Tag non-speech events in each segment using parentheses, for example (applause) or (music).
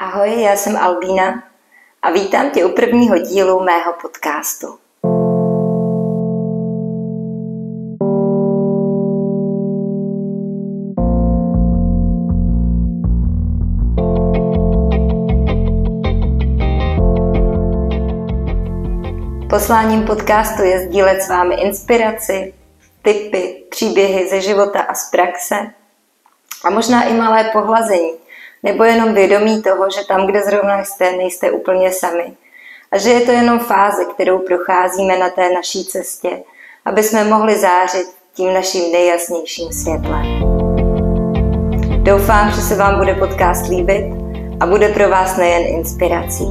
Ahoj, já jsem Albína a vítám tě u prvního dílu mého podcastu. Posláním podcastu je sdílet s vámi inspiraci, tipy, příběhy ze života a z praxe a možná i malé pohlazení, nebo jenom vědomí toho, že tam, kde zrovna jste, nejste úplně sami. A že je to jenom fáze, kterou procházíme na té naší cestě, aby jsme mohli zářit tím naším nejjasnějším světlem. Doufám, že se vám bude podcast líbit a bude pro vás nejen inspirací.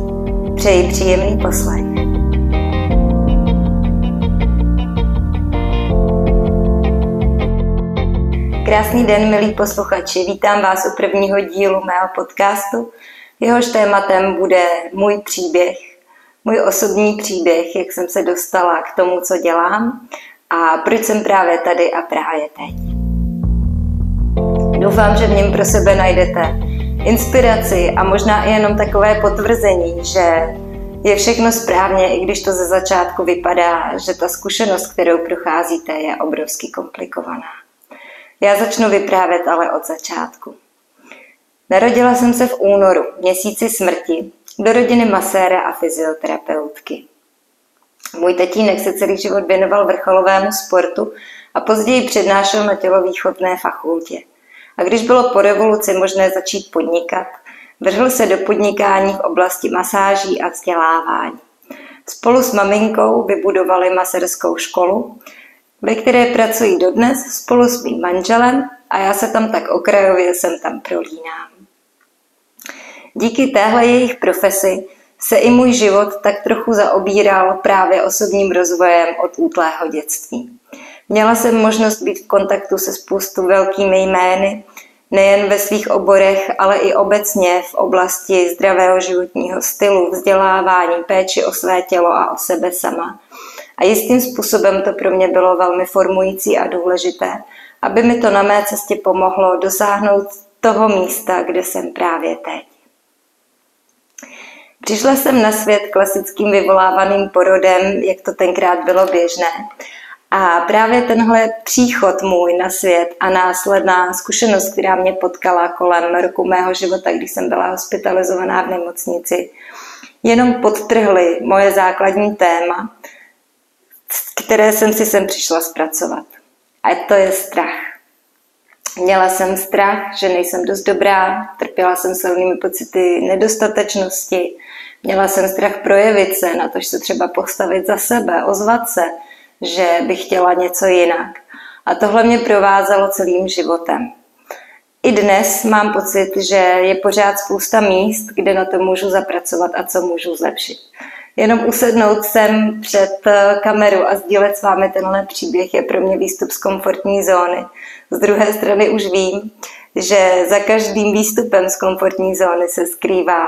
Přeji příjemný poslech. Krásný den, milí posluchači. Vítám vás u prvního dílu mého podcastu. Jehož tématem bude můj příběh, můj osobní příběh, jak jsem se dostala k tomu, co dělám a proč jsem právě tady a právě teď. Doufám, že v něm pro sebe najdete inspiraci a možná i jenom takové potvrzení, že je všechno správně, i když to ze začátku vypadá, že ta zkušenost, kterou procházíte, je obrovsky komplikovaná. Já začnu vyprávět ale od začátku. Narodila jsem se v únoru, měsíci smrti, do rodiny maséra a fyzioterapeutky. Můj tatínek se celý život věnoval vrcholovému sportu a později přednášel na tělovýchovné fakultě. A když bylo po revoluci možné začít podnikat, vrhl se do podnikání v oblasti masáží a vzdělávání. Spolu s maminkou vybudovali maserskou školu, ve které pracuji dodnes spolu s mým manželem a já se tam tak okrajově sem tam prolínám. Díky téhle jejich profesi se i můj život tak trochu zaobíral právě osobním rozvojem od útlého dětství. Měla jsem možnost být v kontaktu se spoustu velkými jmény, nejen ve svých oborech, ale i obecně v oblasti zdravého životního stylu, vzdělávání, péči o své tělo a o sebe sama. A jistým způsobem to pro mě bylo velmi formující a důležité, aby mi to na mé cestě pomohlo dosáhnout toho místa, kde jsem právě teď. Přišla jsem na svět klasickým vyvolávaným porodem, jak to tenkrát bylo běžné. A právě tenhle příchod můj na svět a následná zkušenost, která mě potkala kolem roku mého života, když jsem byla hospitalizovaná v nemocnici, jenom podtrhly moje základní téma, které jsem si sem přišla zpracovat. A to je strach. Měla jsem strach, že nejsem dost dobrá, trpěla jsem silnými pocity nedostatečnosti, měla jsem strach projevit se, na to, že se třeba postavit za sebe, ozvat se, že bych chtěla něco jinak. A tohle mě provázelo celým životem. I dnes mám pocit, že je pořád spousta míst, kde na to můžu zapracovat a co můžu zlepšit. Jenom usednout sem před eh, kameru a sdílet s vámi tenhle příběh je pro mě výstup z komfortní zóny. Z druhé strany už vím, že za každým výstupem z komfortní zóny se skrývá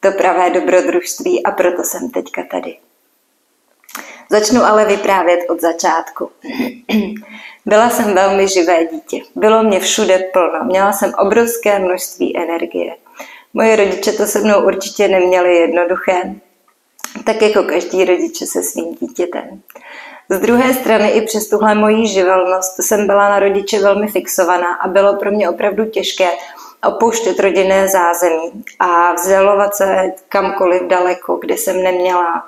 to pravé dobrodružství a proto jsem teďka tady. Začnu ale vyprávět od začátku. (clears throat) Byla jsem velmi živé dítě. Bylo mě všude plno. Měla jsem obrovské množství energie. Moje rodiče to se mnou určitě neměli jednoduché tak jako každý rodiče se svým dítětem. Z druhé strany i přes tuhle moji živelnost jsem byla na rodiče velmi fixovaná a bylo pro mě opravdu těžké opouštět rodinné zázemí a vzdalovat se kamkoliv daleko, kde jsem neměla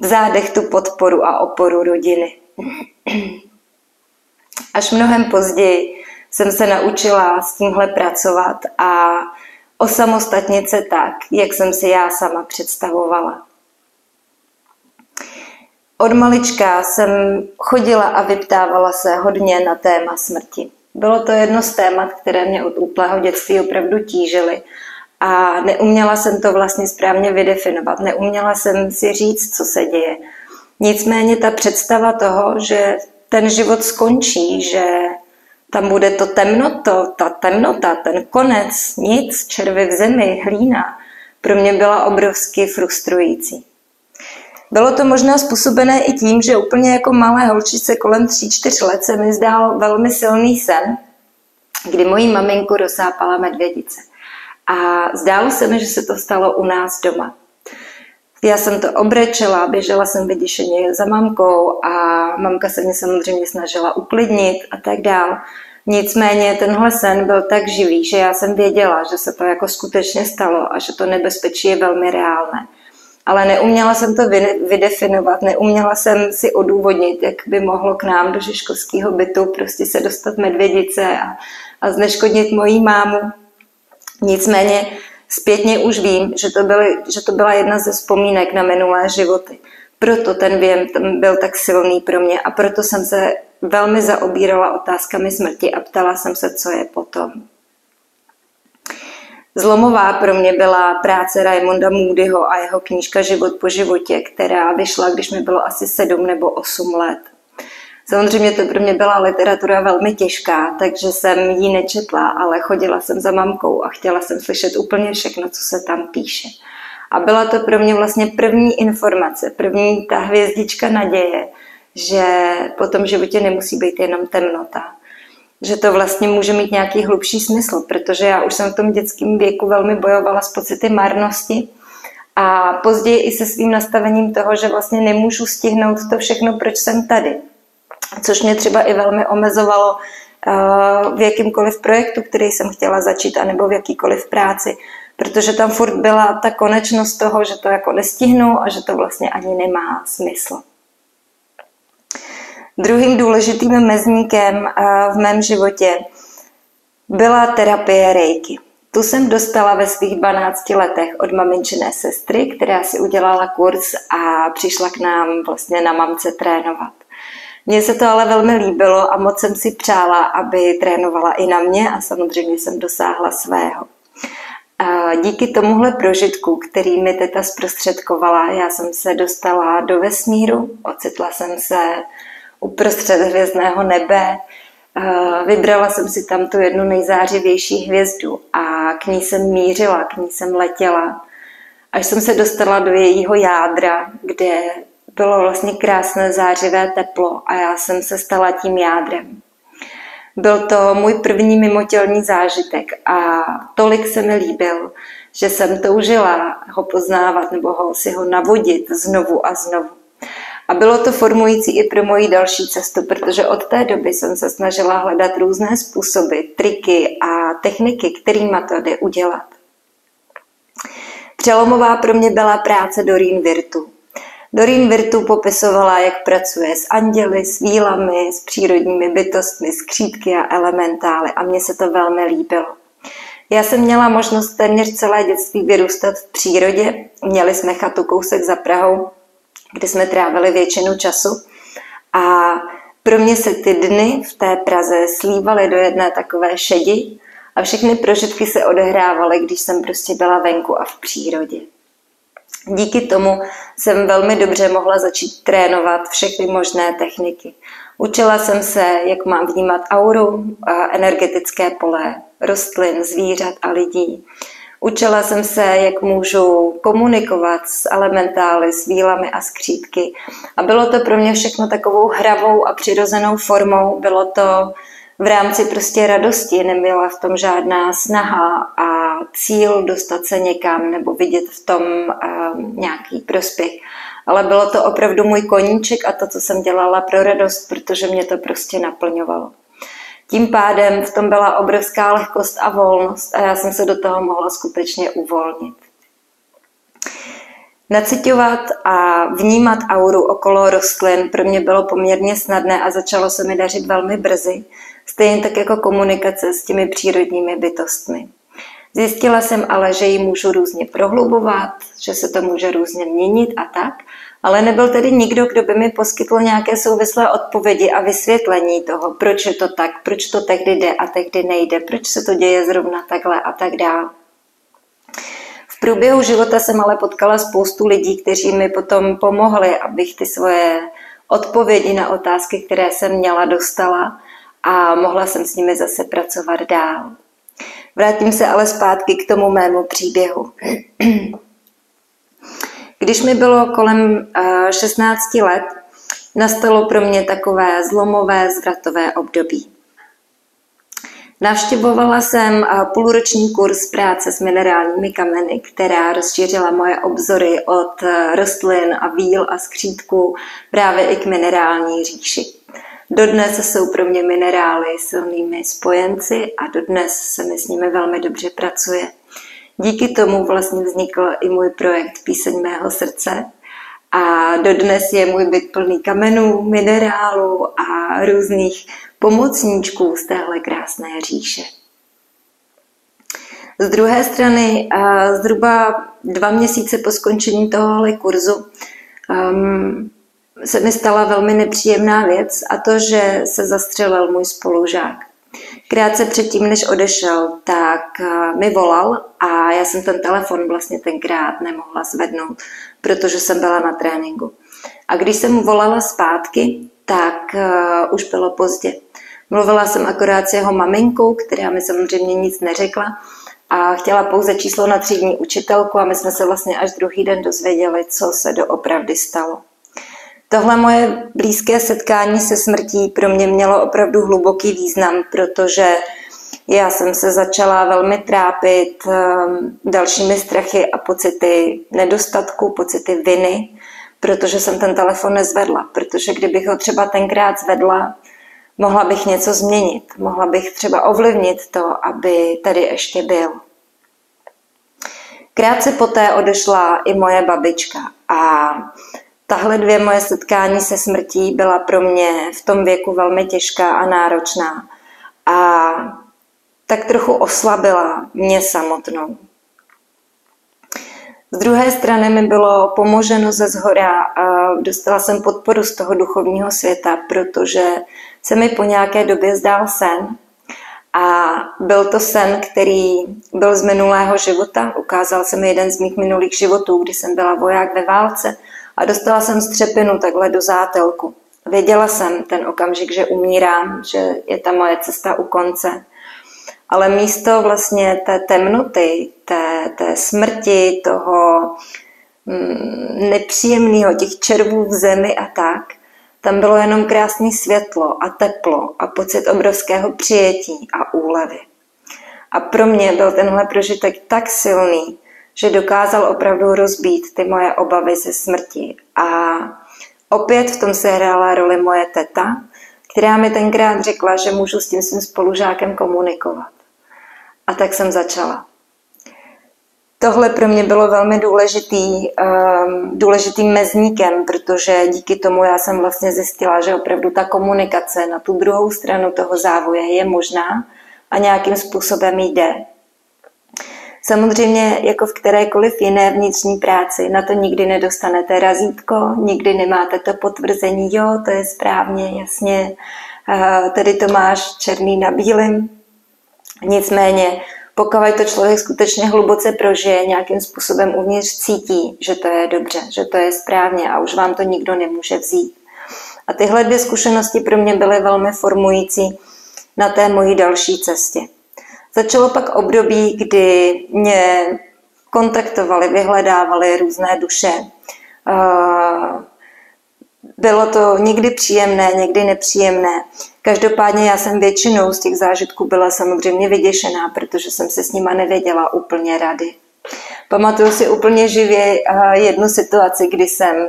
v zádech tu podporu a oporu rodiny. Až mnohem později jsem se naučila s tímhle pracovat a osamostatnit se tak, jak jsem si já sama představovala. Od malička jsem chodila a vyptávala se hodně na téma smrti. Bylo to jedno z témat, které mě od úplného dětství opravdu tížily. A neuměla jsem to vlastně správně vydefinovat. Neuměla jsem si říct, co se děje. Nicméně ta představa toho, že ten život skončí, že tam bude to temnoto, ta temnota, ten konec, nic, červy v zemi, hlína, pro mě byla obrovsky frustrující. Bylo to možná způsobené i tím, že úplně jako malé holčice kolem 3-4 let se mi zdál velmi silný sen, kdy mojí maminku rozsápala medvědice. A zdálo se mi, že se to stalo u nás doma. Já jsem to obrečela, běžela jsem vyděšeně za mamkou a mamka se mě samozřejmě snažila uklidnit a tak dál. Nicméně tenhle sen byl tak živý, že já jsem věděla, že se to jako skutečně stalo a že to nebezpečí je velmi reálné. Ale neuměla jsem to vydefinovat, neuměla jsem si odůvodnit, jak by mohlo k nám do Žižkovského bytu prostě se dostat medvědice a, a zneškodnit mojí mámu. Nicméně zpětně už vím, že to, byly, že to byla jedna ze vzpomínek na minulé životy. Proto ten věm byl tak silný pro mě a proto jsem se velmi zaobírala otázkami smrti a ptala jsem se, co je potom. Zlomová pro mě byla práce Raimonda Moodyho a jeho knížka Život po životě, která vyšla, když mi bylo asi sedm nebo osm let. Samozřejmě to pro mě byla literatura velmi těžká, takže jsem ji nečetla, ale chodila jsem za mamkou a chtěla jsem slyšet úplně všechno, co se tam píše. A byla to pro mě vlastně první informace, první ta hvězdička naděje, že po tom životě nemusí být jenom temnota. Že to vlastně může mít nějaký hlubší smysl, protože já už jsem v tom dětském věku velmi bojovala s pocity marnosti a později i se svým nastavením toho, že vlastně nemůžu stihnout to všechno, proč jsem tady. Což mě třeba i velmi omezovalo eh, v jakýmkoliv projektu, který jsem chtěla začít, anebo v jakýkoliv práci, protože tam furt byla ta konečnost toho, že to jako nestihnu a že to vlastně ani nemá smysl. Druhým důležitým mezníkem eh, v mém životě byla terapie Reiki. Tu jsem dostala ve svých 12 letech od maminčiné sestry, která si udělala kurz a přišla k nám vlastně na mamce trénovat. Mně se to ale velmi líbilo a moc jsem si přála, aby trénovala i na mě a samozřejmě jsem dosáhla svého. A díky tomuhle prožitku, který mi teta zprostředkovala, já jsem se dostala do vesmíru, ocitla jsem se uprostřed hvězdného nebe. Vybrala jsem si tam tu jednu nejzářivější hvězdu a k ní jsem mířila, k ní jsem letěla. Až jsem se dostala do jejího jádra, kde bylo vlastně krásné zářivé teplo a já jsem se stala tím jádrem. Byl to můj první mimotělní zážitek a tolik se mi líbil, že jsem toužila ho poznávat nebo ho, si ho navodit znovu a znovu. A bylo to formující i pro moji další cestu, protože od té doby jsem se snažila hledat různé způsoby, triky a techniky, kterými to jde udělat. Přelomová pro mě byla práce Doreen Virtu. Doreen Virtu popisovala, jak pracuje s anděly, s vílami, s přírodními bytostmi, s křídky a elementály a mně se to velmi líbilo. Já jsem měla možnost téměř celé dětství vyrůstat v přírodě. Měli jsme chatu kousek za Prahou kde jsme trávili většinu času. A pro mě se ty dny v té Praze slívaly do jedné takové šedi a všechny prožitky se odehrávaly, když jsem prostě byla venku a v přírodě. Díky tomu jsem velmi dobře mohla začít trénovat všechny možné techniky. Učila jsem se, jak mám vnímat auru, energetické pole rostlin, zvířat a lidí. Učila jsem se, jak můžu komunikovat s elementály, s vílami a skřídky. A bylo to pro mě všechno takovou hravou a přirozenou formou. Bylo to v rámci prostě radosti, nebyla v tom žádná snaha a cíl dostat se někam nebo vidět v tom uh, nějaký prospěch. Ale bylo to opravdu můj koníček a to, co jsem dělala pro radost, protože mě to prostě naplňovalo. Tím pádem v tom byla obrovská lehkost a volnost a já jsem se do toho mohla skutečně uvolnit. Nacitovat a vnímat auru okolo rostlin pro mě bylo poměrně snadné a začalo se mi dařit velmi brzy, stejně tak jako komunikace s těmi přírodními bytostmi. Zjistila jsem ale, že ji můžu různě prohlubovat, že se to může různě měnit a tak, ale nebyl tedy nikdo, kdo by mi poskytl nějaké souvislé odpovědi a vysvětlení toho, proč je to tak, proč to tehdy jde a tehdy nejde, proč se to děje zrovna takhle a tak dále. V průběhu života jsem ale potkala spoustu lidí, kteří mi potom pomohli, abych ty svoje odpovědi na otázky, které jsem měla, dostala a mohla jsem s nimi zase pracovat dál. Vrátím se ale zpátky k tomu mému příběhu. Když mi bylo kolem 16 eh, let, nastalo pro mě takové zlomové zvratové období. Navštěvovala jsem půlroční kurz práce s minerálními kameny, která rozšířila moje obzory od rostlin a víl a skřítků právě i k minerální říši. Dodnes jsou pro mě minerály silnými spojenci a dodnes se mi s nimi velmi dobře pracuje. Díky tomu vlastně vznikl i můj projekt Píseň mého srdce a dodnes je můj byt plný kamenů, minerálů a různých pomocníčků z téhle krásné říše. Z druhé strany, zhruba dva měsíce po skončení tohohle kurzu, um, se mi stala velmi nepříjemná věc a to, že se zastřelil můj spolužák. Krátce předtím, než odešel, tak eh, mi volal a já jsem ten telefon vlastně tenkrát nemohla zvednout, protože jsem byla na tréninku. A když jsem mu volala zpátky, tak uh, už bylo pozdě. Mluvila jsem akorát s jeho maminkou, která mi samozřejmě nic neřekla a chtěla pouze číslo na třídní učitelku a my jsme se vlastně až druhý den dozvěděli, co se doopravdy stalo. Tohle moje blízké setkání se smrtí pro mě mělo opravdu hluboký význam, protože já jsem se začala velmi trápit ehm, dalšími strachy a pocity nedostatku, pocity viny, protože jsem ten telefon nezvedla. Protože kdybych ho třeba tenkrát zvedla, mohla bych něco změnit. Mohla bych třeba ovlivnit to, aby tady ještě byl. Krátce poté odešla i moje babička a Tahle dvě moje setkání se smrtí byla pro mě v tom věku velmi těžká a náročná a tak trochu oslabila mě samotnou. Z druhé strany mi bylo pomoženo ze zhora a dostala jsem podporu z toho duchovního světa, protože se mi po nějaké době zdál sen. A byl to sen, který byl z minulého života. Ukázal se mi jeden z mých minulých životů, kdy jsem byla voják ve válce a dostala jsem střepinu takhle do zátelku. Věděla jsem ten okamžik, že umírám, že je ta moje cesta u konce. Ale místo vlastně té temnoty, té, té smrti, toho mm, nepříjemného, těch červů v zemi a tak, tam bylo jenom krásné světlo a teplo a pocit obrovského přijetí a úlevy. A pro mě byl tenhle prožitek tak silný, že dokázal opravdu rozbít ty moje obavy ze smrti. A opět v tom se hrála roli moje teta, která mi tenkrát řekla, že můžu s tím svým spolužákem komunikovat. A tak jsem začala. Tohle pro mě bylo velmi důležitý, um, důležitým mezníkem, protože díky tomu já jsem vlastně zjistila, že opravdu ta komunikace na tu druhou stranu toho závoje je možná a nějakým způsobem jde. Samozřejmě, jako v kterékoliv jiné vnitřní práci, na to nikdy nedostanete razítko, nikdy nemáte to potvrzení, jo, to je správně, jasně, tedy to máš černý na bílém. Nicméně, pokud to člověk skutečně hluboce prožije, nějakým způsobem uvnitř cítí, že to je dobře, že to je správně a už vám to nikdo nemůže vzít. A tyhle dvě zkušenosti pro mě byly velmi formující na té mojí další cestě. Začalo pak období, kdy mě kontaktovali, vyhledávali různé duše. Bylo to někdy příjemné, někdy nepříjemné. Každopádně já jsem většinou z těch zážitků byla samozřejmě vyděšená, protože jsem se s nima nevěděla úplně rady. Pamatuju si úplně živě jednu situaci, kdy jsem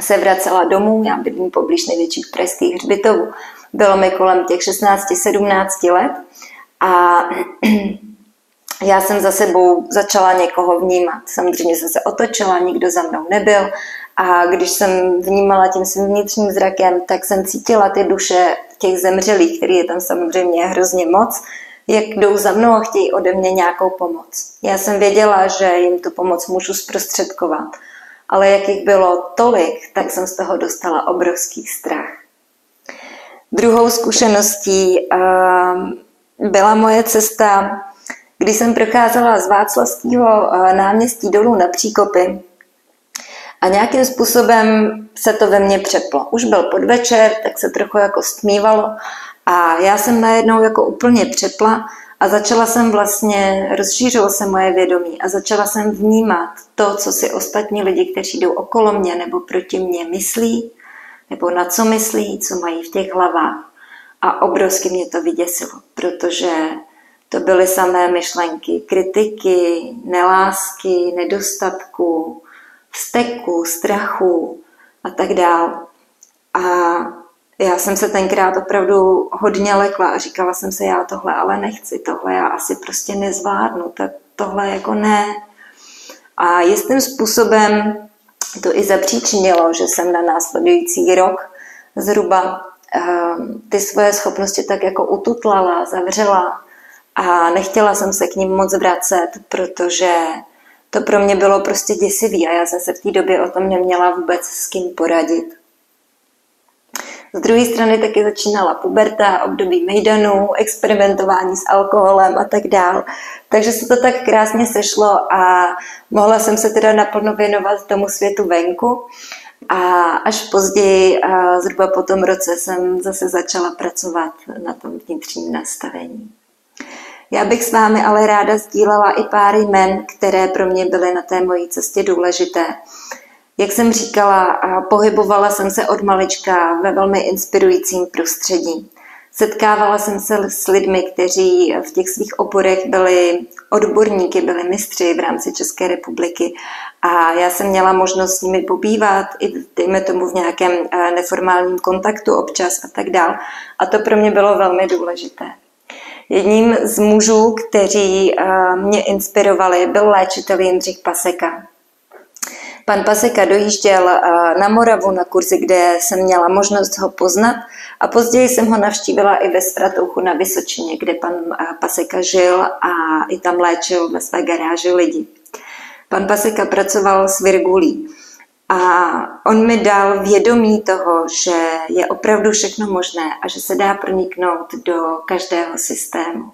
se vracela domů, já bydlím poblíž největších pražských hřbitovů. Bylo mi kolem těch 16-17 let a (clears throat) já jsem za sebou začala někoho vnímat. Samozřejmě jsem se otočila, nikdo za mnou nebyl a když jsem vnímala tím svým vnitřním zrakem, tak jsem cítila ty duše těch zemřelých, který je tam samozřejmě hrozně moc, jak jdou za mnou a chtějí ode mě nějakou pomoc. Já jsem věděla, že jim tu pomoc můžu zprostředkovat, ale jak jich bylo tolik, tak jsem z toho dostala obrovský strach. Druhou zkušeností uh, byla moje cesta, když jsem procházela z Václavského eh, náměstí dolů na Příkopy a nějakým způsobem se to ve mně přeplo. Už byl podvečer, tak se trochu jako stmívalo a já jsem najednou jako úplně přepla a začala jsem vlastně, rozšířilo se moje vědomí a začala jsem vnímat to, co si ostatní lidi, kteří jdou okolo mě nebo proti mě myslí, nebo na co myslí, co mají v těch hlavách. A obrovsky mě to vyděsilo, protože to byly samé myšlenky kritiky, nelásky, nedostatku, vzteku, strachu a tak dál. A já jsem se tenkrát opravdu hodně lekla a říkala jsem se, já tohle ale nechci, tohle já asi prostě nezvládnu, tohle jako ne. A jistým způsobem to i zapříčinilo, že jsem na následující rok zhruba ty svoje schopnosti tak jako ututlala, zavřela a nechtěla jsem se k ním moc vracet, protože to pro mě bylo prostě děsivý a já jsem se v té době o tom neměla vůbec s kým poradit. Z druhé strany taky začínala puberta, období mejdanu, experimentování s alkoholem a tak dál. Takže se to tak krásně sešlo a mohla jsem se teda naplno věnovat tomu světu venku. A až později, a zhruba po tom roce, jsem zase začala pracovat na tom vnitřním nastavení. Já bych s vámi ale ráda sdílela i pár jmen, které pro mě byly na té mojí cestě důležité. Jak jsem říkala, pohybovala jsem se od malička ve velmi inspirujícím prostředí. Setkávala jsem se s lidmi, kteří v těch svých oborech byli odborníky, byli mistři v rámci České republiky a já jsem měla možnost s nimi pobývat, i dejme tomu v nějakém eh, neformálním kontaktu občas a tak dál. A to pro mě bylo velmi důležité. Jedním z mužů, kteří eh, mě inspirovali, byl léčitel Jindřich Paseka. Pan Paseka dojížděl eh, na Moravu na kurzy, kde jsem měla možnost ho poznat a později jsem ho navštívila i ve Stratouchu na Vysočině, kde pan eh, Paseka žil a i tam léčil ve své garáži lidi. Pan Paseka pracoval s Virgulí a on mi dal vědomí toho, že je opravdu všechno možné a že se dá proniknout do každého systému.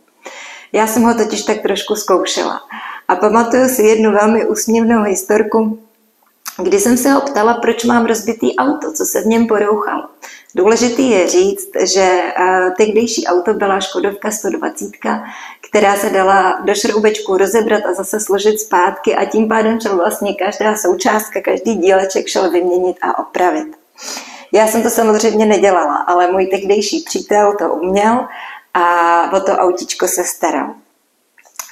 Já jsem ho totiž tak trošku zkoušela. A pamatuju si jednu velmi úsměvnou historku, kdy jsem se ho ptala, proč mám rozbitý auto, co se v něm porouchalo. Důležitý je říct, že eh, tehdejší auto byla Škodovka 120, která se dala do šroubečku rozebrat a zase složit zpátky a tím pádem šel vlastně každá součástka, každý díleček šel vyměnit a opravit. Já jsem to samozřejmě nedělala, ale můj tehdejší přítel to uměl a o to autičko se staral.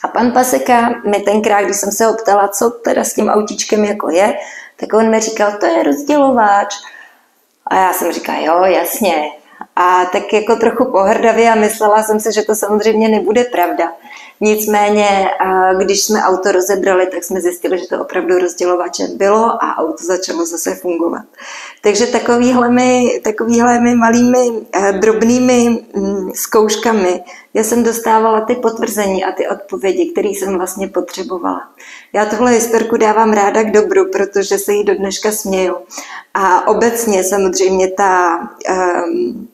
A pan Paseka mi tenkrát, když jsem se ho ptala, co teda s tím autičkem jako je, tak on mi říkal, to je rozdělováč. A já jsem říkala, jo, jasně. A tak jako trochu pohrdavě a myslela jsem si, že to samozřejmě nebude pravda. Nicméně, když jsme auto rozebrali, tak jsme zjistili, že to opravdu rozdělovačem bylo a auto začalo zase fungovat. Takže takovýhlemi, takovýhlemi malými drobnými mm, zkouškami já jsem dostávala ty potvrzení a ty odpovědi, které jsem vlastně potřebovala. Já tohle historku dávám ráda k dobru, protože se jí do dneška směju. A obecně samozřejmě ta, um,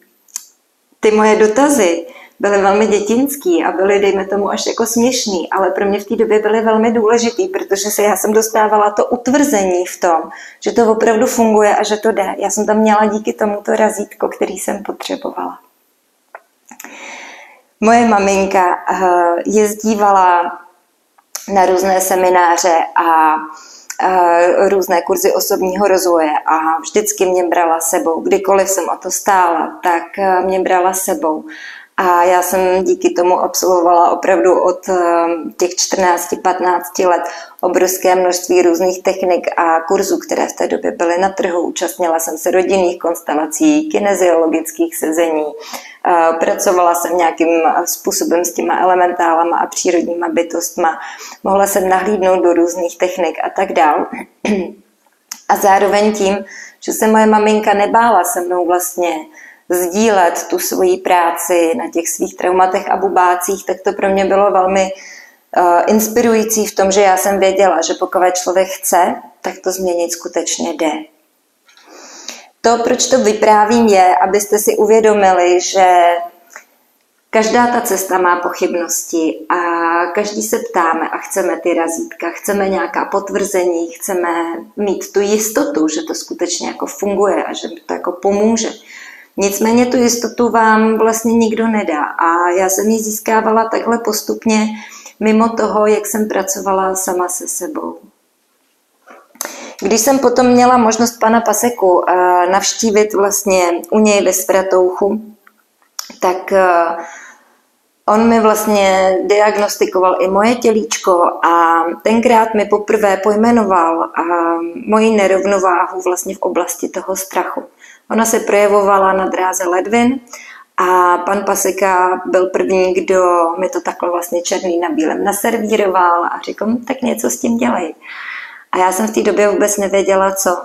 ty moje dotazy, byly velmi dětinský a byly, dejme tomu, až jako směšný, ale pro mě v té době byly velmi důležitý, protože se já jsem dostávala to utvrzení v tom, že to opravdu funguje a že to jde. Já jsem tam měla díky tomu to razítko, který jsem potřebovala. Moje maminka eh, jezdívala na různé semináře a eh, různé kurzy osobního rozvoje a vždycky mě brala sebou. Kdykoliv jsem o to stála, tak eh, mě brala sebou. A já jsem díky tomu absolvovala opravdu od ehm, těch 14-15 let obrovské množství různých technik a kurzů, které v té době byly na trhu. Účastnila jsem se rodinných konstelací, kineziologických sezení, pracovala jsem nějakým způsobem s těma elementálama a přírodníma bytostma, mohla jsem nahlídnout do různých technik a tak dál. (clears throat) A zároveň tím, že se moje maminka nebála se mnou vlastně sdílet tu svoji práci na těch svých traumatech a bubácích, tak to pro mě bylo velmi uh, inspirující v tom, že já jsem věděla, že pokud člověk chce, tak to změnit skutečně jde. To, proč to vyprávím, je, abyste si uvědomili, že každá ta cesta má pochybnosti a každý se ptáme a chceme ty razítka, chceme nějaká potvrzení, chceme mít tu jistotu, že to skutečně jako funguje a že to jako pomůže. Nicméně tu jistotu vám vlastně nikdo nedá a já jsem ji získávala takhle postupně mimo toho, jak jsem pracovala sama se sebou. Když jsem potom měla možnost pana Paseku eh, navštívit vlastně u něj ve Stratouchu, tak uh, On mi vlastně diagnostikoval i moje tělíčko a tenkrát mi poprvé pojmenoval moji nerovnováhu vlastně v oblasti toho strachu. Ona se projevovala na dráze ledvin a pan Paseka byl první, kdo mi to takhle vlastně černý na bílém naservíroval a řekl, hm, tak něco s tím dělej. A já jsem v té době vůbec nevěděla, co.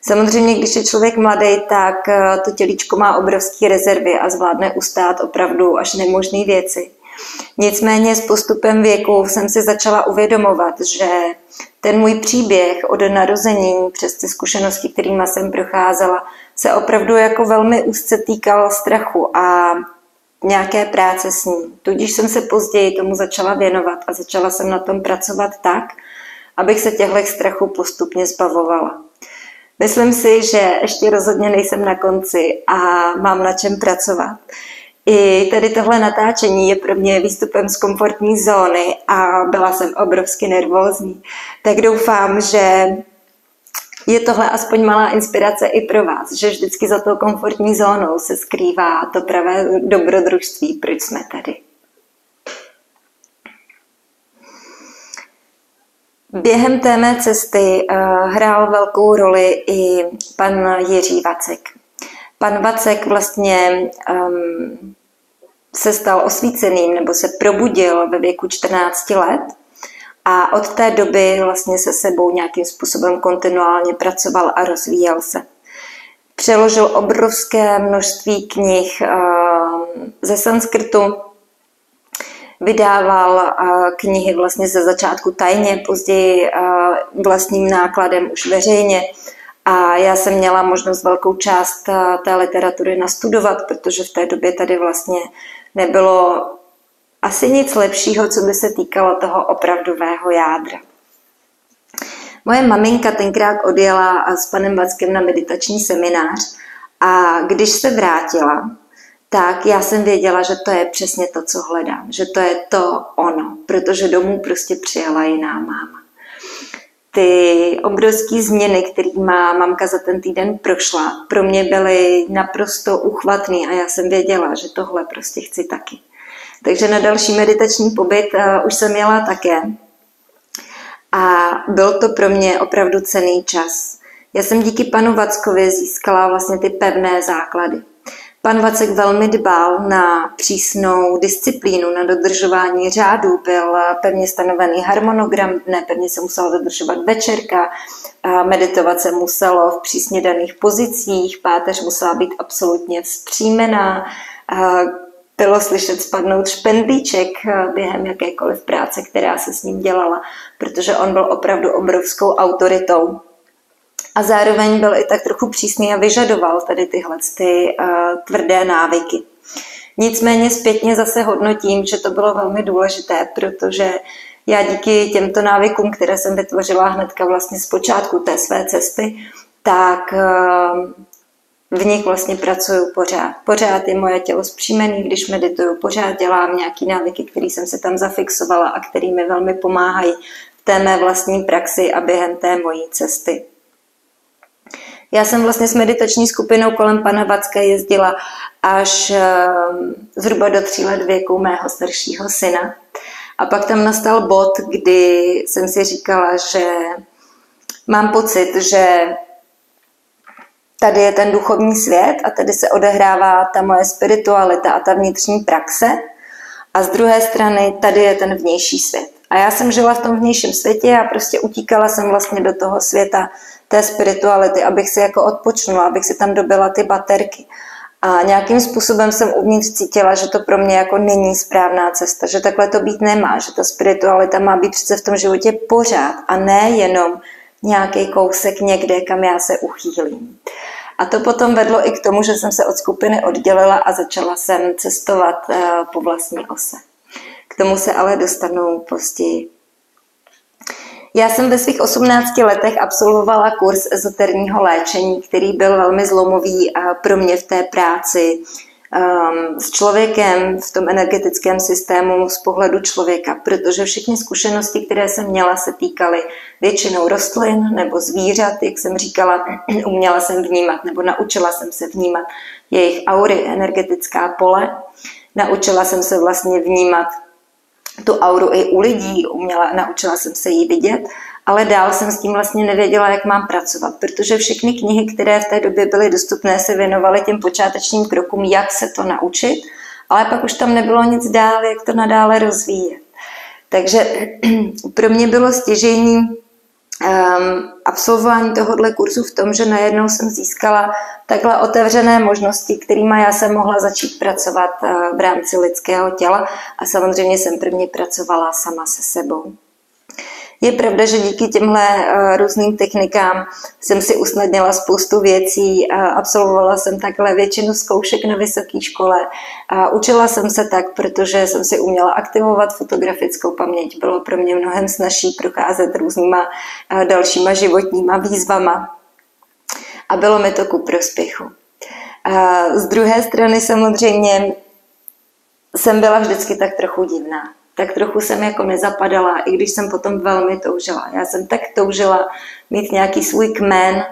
Samozřejmě, když je člověk mladý, tak eh, to tělíčko má obrovské rezervy a zvládne ustát opravdu až nemožné věci. Nicméně s postupem věku jsem si začala uvědomovat, že ten můj příběh od narození přes ty zkušenosti, kterými jsem procházela, se opravdu jako velmi úzce týkal strachu a nějaké práce s ním. Tudíž jsem se později tomu začala věnovat a začala jsem na tom pracovat tak, abych se těchto strachů postupně zbavovala. Myslím si, že ještě rozhodně nejsem na konci a mám na čem pracovat. I tady tohle natáčení je pro mě výstupem z komfortní zóny a byla jsem obrovsky nervózní. Tak doufám, že je tohle aspoň malá inspirace i pro vás, že vždycky za tou komfortní zónou se skrývá to pravé dobrodružství, proč jsme tady. Během té mé cesty uh, hrál velkou roli i pan Jiří Vacek. Pan Vacek vlastně um, se stal osvíceným nebo se probudil ve věku 14 let a od té doby vlastně se sebou nějakým způsobem kontinuálně pracoval a rozvíjel se. Přeložil obrovské množství knih uh, ze sanskrtu, vydával knihy vlastně ze začátku tajně, později vlastním nákladem už veřejně. A já jsem měla možnost velkou část té literatury nastudovat, protože v té době tady vlastně nebylo asi nic lepšího, co by se týkalo toho opravdového jádra. Moje maminka tenkrát odjela s panem Vackem na meditační seminář a když se vrátila, tak já jsem věděla, že to je přesně to, co hledám, že to je to ono, protože domů prostě přijela jiná máma. Ty obrovské změny, které má mamka za ten týden prošla, pro mě byly naprosto uchvatné a já jsem věděla, že tohle prostě chci taky. Takže na další meditační pobyt uh, už jsem jela také. A byl to pro mě opravdu cený čas. Já jsem díky panu Vackovi získala vlastně ty pevné základy. Pan Vacek velmi dbal na přísnou disciplínu, na dodržování řádu. Byl pevně stanovený harmonogram dne, pevně se musela dodržovat večerka, meditovat se muselo v přísně daných pozicích, páteř musela být absolutně vzpřímená, bylo slyšet spadnout špendlíček během jakékoliv práce, která se s ním dělala, protože on byl opravdu obrovskou autoritou a zároveň byl i tak trochu přísný a vyžadoval tady tyhle ty, uh, tvrdé návyky. Nicméně zpětně zase hodnotím, že to bylo velmi důležité, protože já díky těmto návykům, které jsem vytvořila hnedka vlastně z počátku té své cesty, tak uh, v nich vlastně pracuju pořád. Pořád je moje tělo zpřímený, když medituju, pořád dělám nějaký návyky, které jsem se tam zafixovala a které mi velmi pomáhají v té mé vlastní praxi a během té mojí cesty. Já jsem vlastně s meditační skupinou kolem pana Vacka jezdila až ehm, zhruba do tří let věku mého staršího syna. A pak tam nastal bod, kdy jsem si říkala, že mám pocit, že tady je ten duchovní svět a tady se odehrává ta moje spiritualita a ta vnitřní praxe. A z druhé strany tady je ten vnější svět. A já jsem žila v tom vnějším světě a prostě utíkala jsem vlastně do toho světa té spirituality, abych si jako odpočnula, abych si tam dobila ty baterky. A nějakým způsobem jsem uvnitř cítila, že to pro mě jako není správná cesta, že takhle to být nemá, že ta spiritualita má být přece v tom životě pořád a ne jenom nějaký kousek někde, kam já se uchýlím. A to potom vedlo i k tomu, že jsem se od skupiny oddělila a začala jsem cestovat eh, po vlastní ose. K tomu se ale dostanu později. Já jsem ve svých 18 letech absolvovala kurz ezoterního léčení, který byl velmi zlomový pro mě v té práci um, s člověkem v tom energetickém systému z pohledu člověka, protože všechny zkušenosti, které jsem měla, se týkaly většinou rostlin nebo zvířat, jak jsem říkala, (clears throat) uměla jsem vnímat nebo naučila jsem se vnímat jejich aury, energetická pole. Naučila jsem se vlastně vnímat tu auru i u lidí, uměla, naučila jsem se ji vidět, ale dál jsem s tím vlastně nevěděla, jak mám pracovat, protože všechny knihy, které v té době byly dostupné, se věnovaly těm počátečním krokům, jak se to naučit, ale pak už tam nebylo nic dál, jak to nadále rozvíjet. Takže (clears throat) pro mě bylo stěžení um, absolvování tohohle kurzu v tom, že najednou jsem získala takhle otevřené možnosti, kterými já jsem mohla začít pracovat uh, v rámci lidského těla a samozřejmě jsem prvně pracovala sama se sebou. Je pravda, že díky těmhle uh, různým technikám jsem si usnadnila spoustu věcí, absolvovala jsem takhle většinu zkoušek na vysoké škole. A učila jsem se tak, protože jsem si uměla aktivovat fotografickou paměť. Bylo pro mě mnohem snažší procházet různýma uh, dalšíma životníma výzvama. A bylo mi to ku prospěchu. Z druhé strany samozřejmě jsem byla vždycky tak trochu divná tak trochu jsem jako nezapadala, i když jsem potom velmi toužila. Já jsem tak toužila mít nějaký svůj kmen,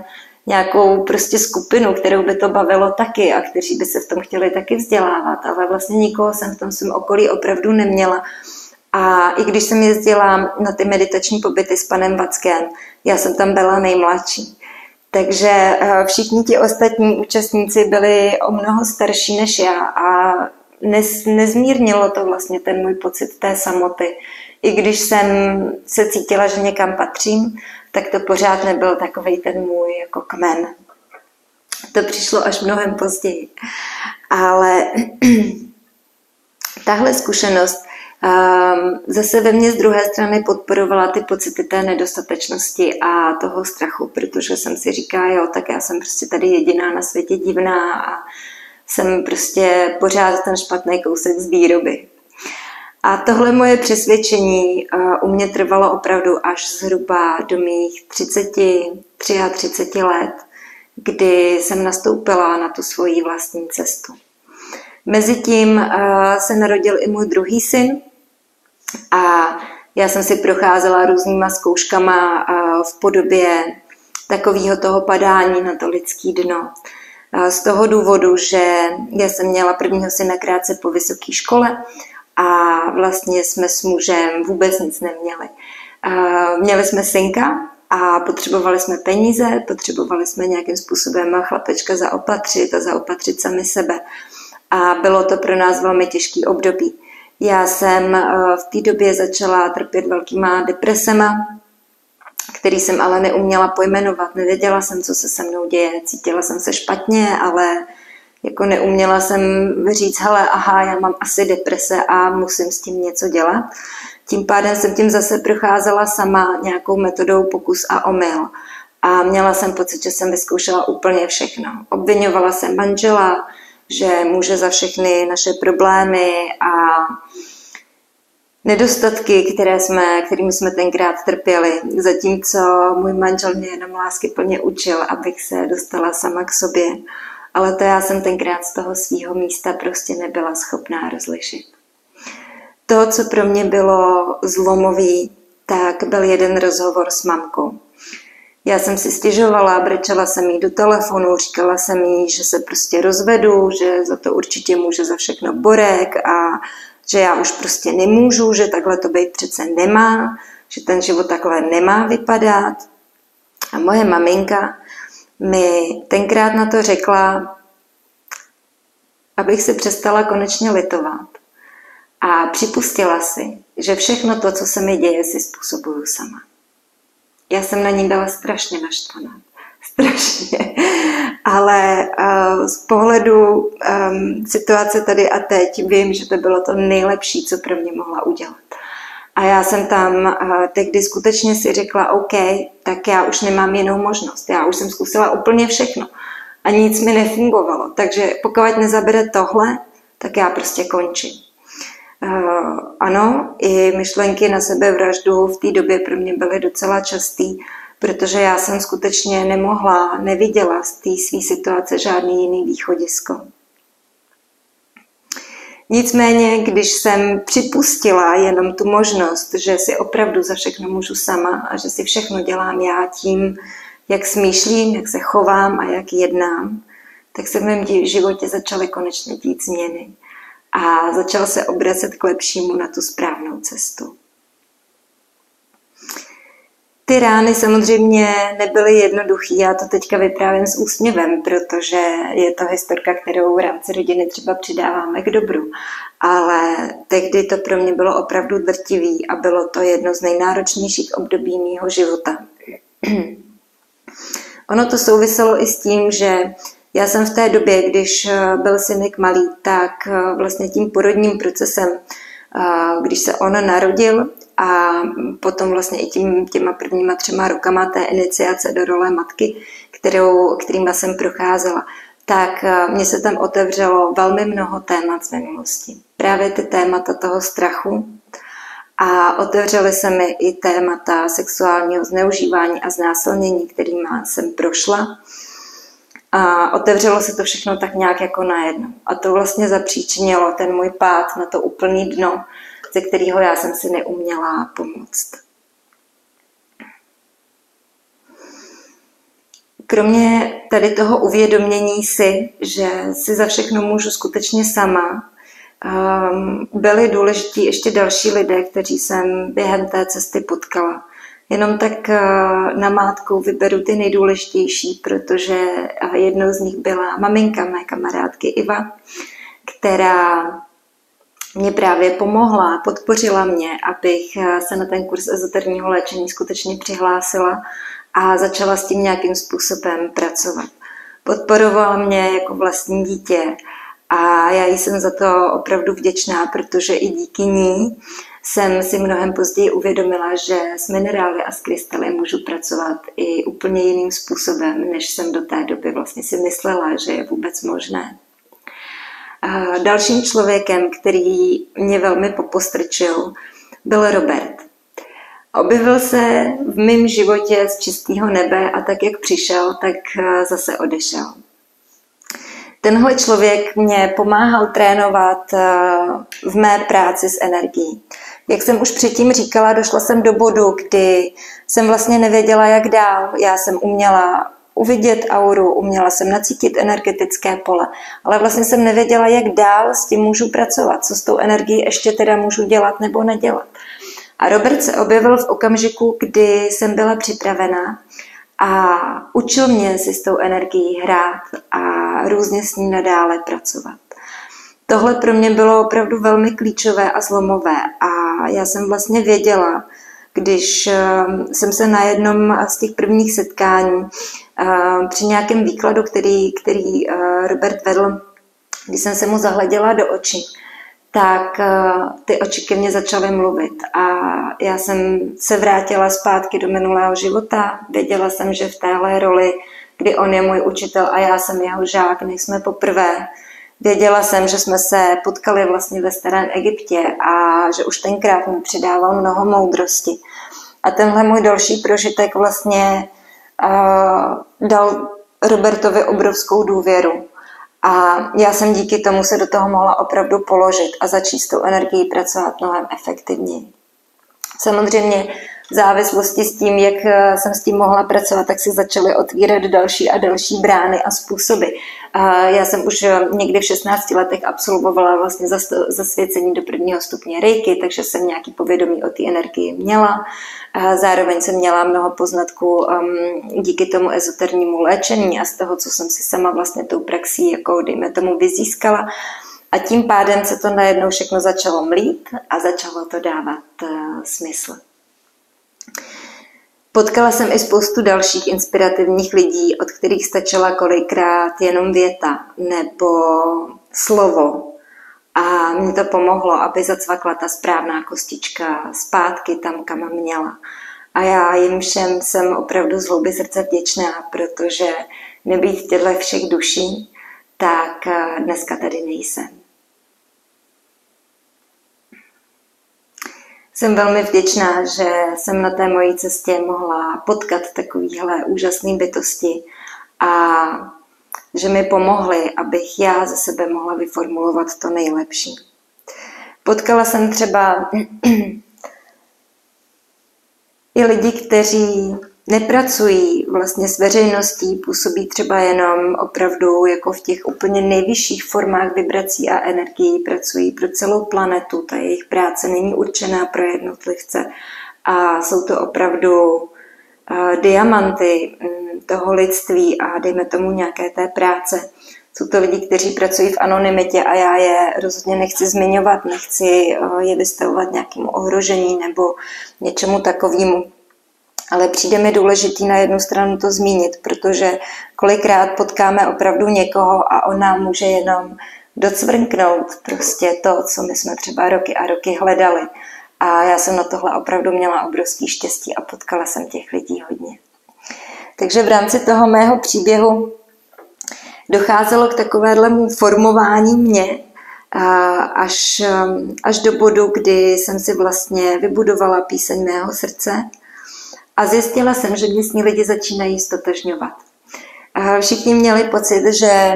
nějakou prostě skupinu, kterou by to bavilo taky a kteří by se v tom chtěli taky vzdělávat, ale vlastně nikoho jsem v tom svém okolí opravdu neměla. A i když jsem jezdila na ty meditační pobyty s panem Vackem, já jsem tam byla nejmladší. Takže eh, všichni ti ostatní účastníci byli o mnoho starší než já a nez, nezmírnilo to vlastně ten můj pocit té samoty. I když jsem se cítila, že někam patřím, tak to pořád nebyl takový ten můj jako kmen. To přišlo až mnohem později. Ale (clears throat) tahle zkušenost um, zase ve mně z druhé strany podporovala ty pocity té nedostatečnosti a toho strachu, protože jsem si říkala, jo, tak já jsem prostě tady jediná na světě divná a jsem prostě pořád ten špatný kousek z výroby. A tohle moje přesvědčení u mě trvalo opravdu až zhruba do mých 30, 33 let, kdy jsem nastoupila na tu svoji vlastní cestu. Mezitím se narodil i můj druhý syn a já jsem si procházela různýma zkouškama v podobě takového toho padání na to lidský dno z toho důvodu, že já jsem měla prvního syna krátce po vysoké škole a vlastně jsme s mužem vůbec nic neměli. Měli jsme synka a potřebovali jsme peníze, potřebovali jsme nějakým způsobem chlapečka zaopatřit a zaopatřit sami sebe. A bylo to pro nás velmi těžký období. Já jsem v té době začala trpět velkýma depresema, který jsem ale neuměla pojmenovat. Nevěděla jsem, co se se mnou děje. Cítila jsem se špatně, ale jako neuměla jsem říct, hele, aha, já mám asi deprese a musím s tím něco dělat. Tím pádem jsem tím zase procházela sama nějakou metodou pokus a omyl. A měla jsem pocit, že jsem vyzkoušela úplně všechno. Obvinovala jsem manžela, že může za všechny naše problémy a nedostatky, které jsme, kterými jsme tenkrát trpěli. Zatímco můj manžel mě jenom lásky plně učil, abych se dostala sama k sobě. Ale to já jsem tenkrát z toho svého místa prostě nebyla schopná rozlišit. To, co pro mě bylo zlomový, tak byl jeden rozhovor s mamkou. Já jsem si stěžovala, brečela jsem jí do telefonu, říkala jsem jí, že se prostě rozvedu, že za to určitě může za všechno Borek a že já už prostě nemůžu, že takhle to být přece nemá, že ten život takhle nemá vypadat. A moje maminka mi tenkrát na to řekla, abych se přestala konečně litovat. A připustila si, že všechno to, co se mi děje, si způsobuju sama. Já jsem na ní byla strašně naštvaná. Strašně ale uh, z pohledu um, situace tady a teď vím, že to bylo to nejlepší, co pro mě mohla udělat. A já jsem tam uh, tehdy skutečně si řekla, OK, tak já už nemám jinou možnost. Já už jsem zkusila úplně všechno a nic mi nefungovalo. Takže pokud nezabere tohle, tak já prostě končím. Uh, ano, i myšlenky na sebevraždu v té době pro mě byly docela častý, protože já jsem skutečně nemohla, neviděla z té své situace žádný jiný východisko. Nicméně, když jsem připustila jenom tu možnost, že si opravdu za všechno můžu sama a že si všechno dělám já tím, jak smýšlím, jak se chovám a jak jednám, tak se v mém životě začaly konečně dít změny. A začal se obracet k lepšímu na tu správnou cestu. Ty rány samozřejmě nebyly jednoduché, já to teďka vyprávím s úsměvem, protože je to historka, kterou v rámci rodiny třeba přidáváme k dobru. Ale tehdy to pro mě bylo opravdu drtivý a bylo to jedno z nejnáročnějších období mého života. (clears throat) ono to souviselo i s tím, že já jsem v té době, když byl synek malý, tak vlastně tím porodním procesem, když se on narodil, a potom vlastně i tím, těma prvníma třema rokama té iniciace do role matky, kterou, kterýma jsem procházela, tak eh, mně se tam otevřelo velmi mnoho témat z minulosti. Právě ty témata toho strachu a otevřely se mi i témata sexuálního zneužívání a znásilnění, kterými jsem prošla. A otevřelo se to všechno tak nějak jako najednou. A to vlastně zapříčinilo ten můj pád na to úplný dno, ze kterého já jsem si neuměla pomoct. Kromě tady toho uvědomění si, že si za všechno můžu skutečně sama, um, byli důležití ještě další lidé, kteří jsem během té cesty potkala. Jenom tak uh, na mátku vyberu ty nejdůležitější, protože uh, jednou z nich byla maminka mé kamarádky Iva, která mě právě pomohla, podpořila mě, abych eh, se na ten kurz ezoterního léčení skutečně přihlásila a začala s tím nějakým způsobem pracovat. Podporovala mě jako vlastní dítě a já jsem za to opravdu vděčná, protože i díky ní jsem si mnohem později uvědomila, že s minerály a s krystaly můžu pracovat i úplně jiným způsobem, než jsem do té doby vlastně si myslela, že je vůbec možné. Dalším člověkem, který mě velmi popostrčil, byl Robert. Objevil se v mém životě z čistého nebe a tak, jak přišel, tak eh, zase odešel. Tenhle člověk mě pomáhal trénovat eh, v mé práci s energií. Jak jsem už předtím říkala, došla jsem do bodu, kdy jsem vlastně nevěděla, jak dál. Já jsem uměla uvidět auru, uměla jsem nacítit energetické pole, ale vlastně jsem nevěděla, jak dál s tím můžu pracovat, co s tou energií ještě teda můžu dělat nebo nedělat. A Robert se objevil v okamžiku, kdy jsem byla připravená a učil mě si s tou energií hrát a různě s ní nadále pracovat. Tohle pro mě bylo opravdu velmi klíčové a zlomové a já jsem vlastně věděla, když ehm, jsem se na jednom z těch prvních setkání při nějakém výkladu, který, který eh, Robert vedl, když jsem se mu zahleděla do očí, tak eh, ty oči ke mně začaly mluvit a já jsem se vrátila zpátky do minulého života. Věděla jsem, že v téhle roli, kdy on je můj učitel a já jsem jeho žák, nejsme poprvé, Věděla jsem, že jsme se potkali vlastně ve starém Egyptě a že už tenkrát mi přidával mnoho moudrosti. A tenhle můj další prožitek vlastně dal Robertovi obrovskou důvěru. A já jsem díky tomu se do toho mohla opravdu položit a začít s tou energií pracovat mnohem efektivněji. Samozřejmě v závislosti s tím, jak eh, jsem s tím mohla pracovat, tak si začaly otvírat další a další brány a způsoby. Já jsem už eh, někdy v 16 letech absolvovala vlastně zasvěcení do prvního stupně rejky, takže jsem nějaký povědomí o té energii měla. Zároveň jsem měla mnoho poznatků ehm, díky tomu ezoternímu léčení a z toho, co jsem si sama vlastně tou praxí, jako dejme tomu, vyzískala. A tím pádem se to najednou všechno začalo mlít a začalo to dávat uh, smysl. Potkala jsem i spoustu dalších inspirativních lidí, od kterých stačila kolikrát jenom věta nebo slovo. A mě to pomohlo, aby zacvakla ta správná kostička zpátky tam, kam měla. A já jim všem jsem opravdu z hlouby srdce vděčná, protože nebýt těchto všech duší, tak dneska tady nejsem. Jsem velmi vděčná, že jsem na té mojí cestě mohla potkat takovýhle úžasné bytosti a že mi pomohly, abych já ze sebe mohla vyformulovat to nejlepší. Potkala jsem třeba (clears throat) i lidi, kteří nepracují vlastně s veřejností, působí třeba jenom opravdu jako v těch úplně nejvyšších formách vibrací a energií, pracují pro celou planetu, ta jejich práce není určená pro jednotlivce a jsou to opravdu diamanty um, toho lidství a dejme tomu nějaké té práce. Jsou to lidi, kteří pracují v anonymitě a já je rozhodně nechci zmiňovat, nechci je vystavovat nějakému ohrožení nebo něčemu takovému. Ale přijde mi důležitý na jednu stranu to zmínit, protože kolikrát potkáme opravdu někoho a on nám může jenom docvrknout prostě to, co my jsme třeba roky a roky hledali. A já jsem na tohle opravdu měla obrovský štěstí a potkala jsem těch lidí hodně. Takže v rámci toho mého příběhu docházelo k takovému formování mě, až, až do bodu, kdy jsem si vlastně vybudovala píseň mého srdce, a zjistila jsem, že mě s ní lidi začínají stotožňovat. Všichni měli pocit, že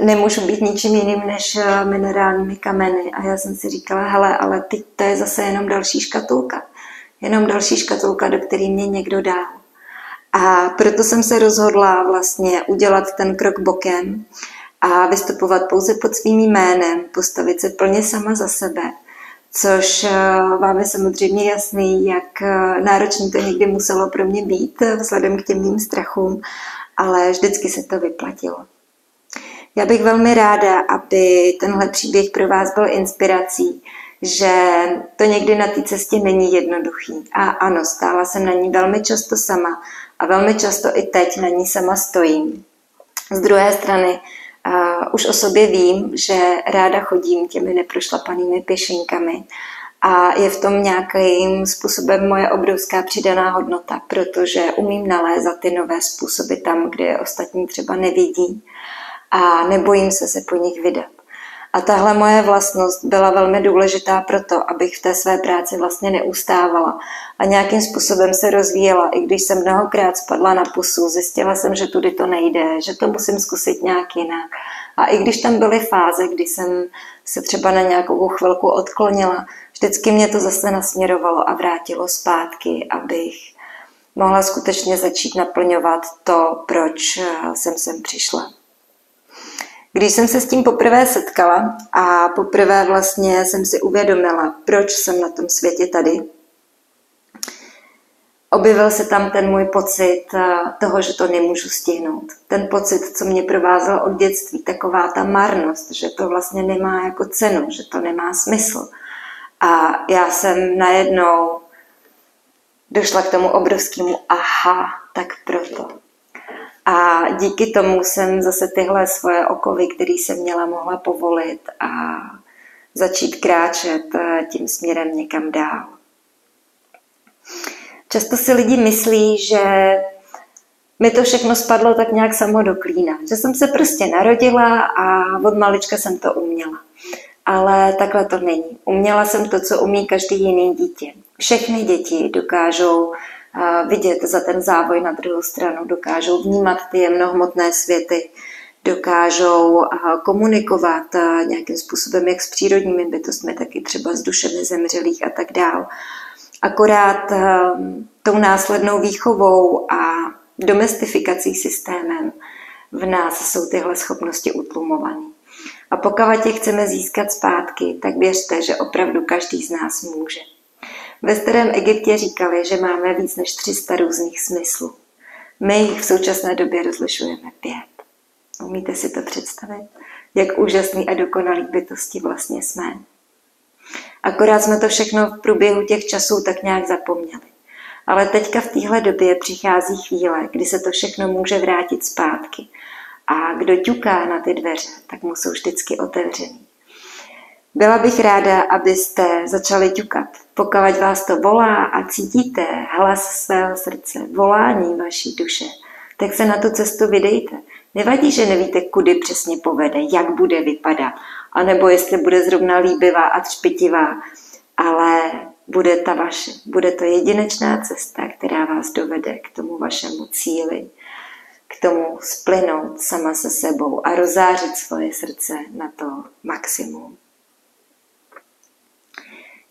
nemůžu být ničím jiným než eh, minerálními kameny. A já jsem si říkala, hele, ale teď to je zase jenom další škatulka. Jenom další škatulka, do které mě někdo dá. A proto jsem se rozhodla vlastně udělat ten krok bokem a vystupovat pouze pod svým jménem, postavit se plně sama za sebe což eh, vám je samozřejmě jasný, jak eh, náročný to někdy muselo pro mě být eh, vzhledem k těm mým strachům, ale vždycky se to vyplatilo. Já bych velmi ráda, aby tenhle příběh pro vás byl inspirací, že to někdy na té cestě není jednoduchý. A ano, stála jsem na ní velmi často sama a velmi často i teď na ní sama stojím. Z druhé strany Uh, už o sobě vím, že ráda chodím těmi neprošlapanými pěšinkami a je v tom nějakým způsobem moje obrovská přidaná hodnota, protože umím nalézat ty nové způsoby tam, kde ostatní třeba nevidí a nebojím se se po nich vydat. A tahle moje vlastnost byla velmi důležitá proto, abych v té své práci vlastně neustávala a nějakým způsobem se rozvíjela. I když jsem mnohokrát spadla na pusu, zjistila jsem, že tudy to nejde, že to musím zkusit nějak jinak. A i když tam byly fáze, kdy jsem se třeba na nějakou chvilku odklonila, vždycky mě to zase nasměrovalo a vrátilo zpátky, abych mohla skutečně začít naplňovat to, proč jsem sem přišla. Když jsem se s tím poprvé setkala a poprvé vlastně jsem si uvědomila, proč jsem na tom světě tady, objevil se tam ten můj pocit eh, toho, že to nemůžu stihnout. Ten pocit, co mě provázel od dětství, taková ta marnost, že to vlastně nemá jako cenu, že to nemá smysl. A já jsem najednou došla k tomu obrovskému aha, tak proto. A díky tomu jsem zase tyhle svoje okovy, které jsem měla, mohla povolit a začít kráčet eh, tím směrem někam dál. Často si lidi myslí, že mi to všechno spadlo tak nějak samo do klína. Že jsem se prostě narodila a od malička jsem to uměla. Ale takhle to není. Uměla jsem to, co umí každý jiný dítě. Všechny děti dokážou vidět za ten závoj na druhou stranu, dokážou vnímat ty jemnohmotné světy, dokážou komunikovat nějakým způsobem, jak s přírodními bytostmi, tak i třeba s dušemi zemřelých a tak dál. Akorát tou následnou výchovou a domestifikací systémem v nás jsou tyhle schopnosti utlumované. A pokud je chceme získat zpátky, tak věřte, že opravdu každý z nás může. Ve starém Egyptě říkali, že máme víc než 300 různých smyslů. My jich v současné době rozlišujeme pět. Umíte si to představit? Jak úžasný a dokonalý bytosti vlastně jsme. Akorát jsme to všechno v průběhu těch časů tak nějak zapomněli. Ale teďka v téhle době přichází chvíle, kdy se to všechno může vrátit zpátky. A kdo ťuká na ty dveře, tak mu jsou vždycky otevřený. Byla bych ráda, abyste začali ťukat. Pokud vás to volá a cítíte hlas svého srdce, volání vaší duše, tak se na tu cestu vydejte. Nevadí, že nevíte, kudy přesně povede, jak bude vypadat, anebo jestli bude zrovna líbivá a třpitivá, ale bude ta vaše. Bude to jedinečná cesta, která vás dovede k tomu vašemu cíli, k tomu splynout sama se sebou a rozářit svoje srdce na to maximum.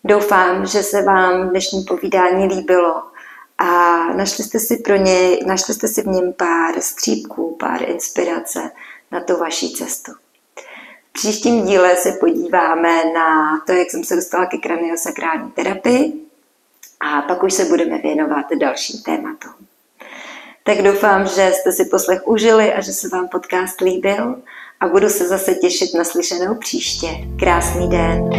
Doufám, že se vám dnešní povídání líbilo a našli jste si pro ně, našli jste si v něm pár střípků, pár inspirace na tu vaší cestu. V příštím díle se podíváme na to, jak jsem se dostala ke kraniosakrální terapii a pak už se budeme věnovat dalším tématům. Tak doufám, že jste si poslech užili a že se vám podcast líbil a budu se zase těšit na slyšenou příště. Krásný den.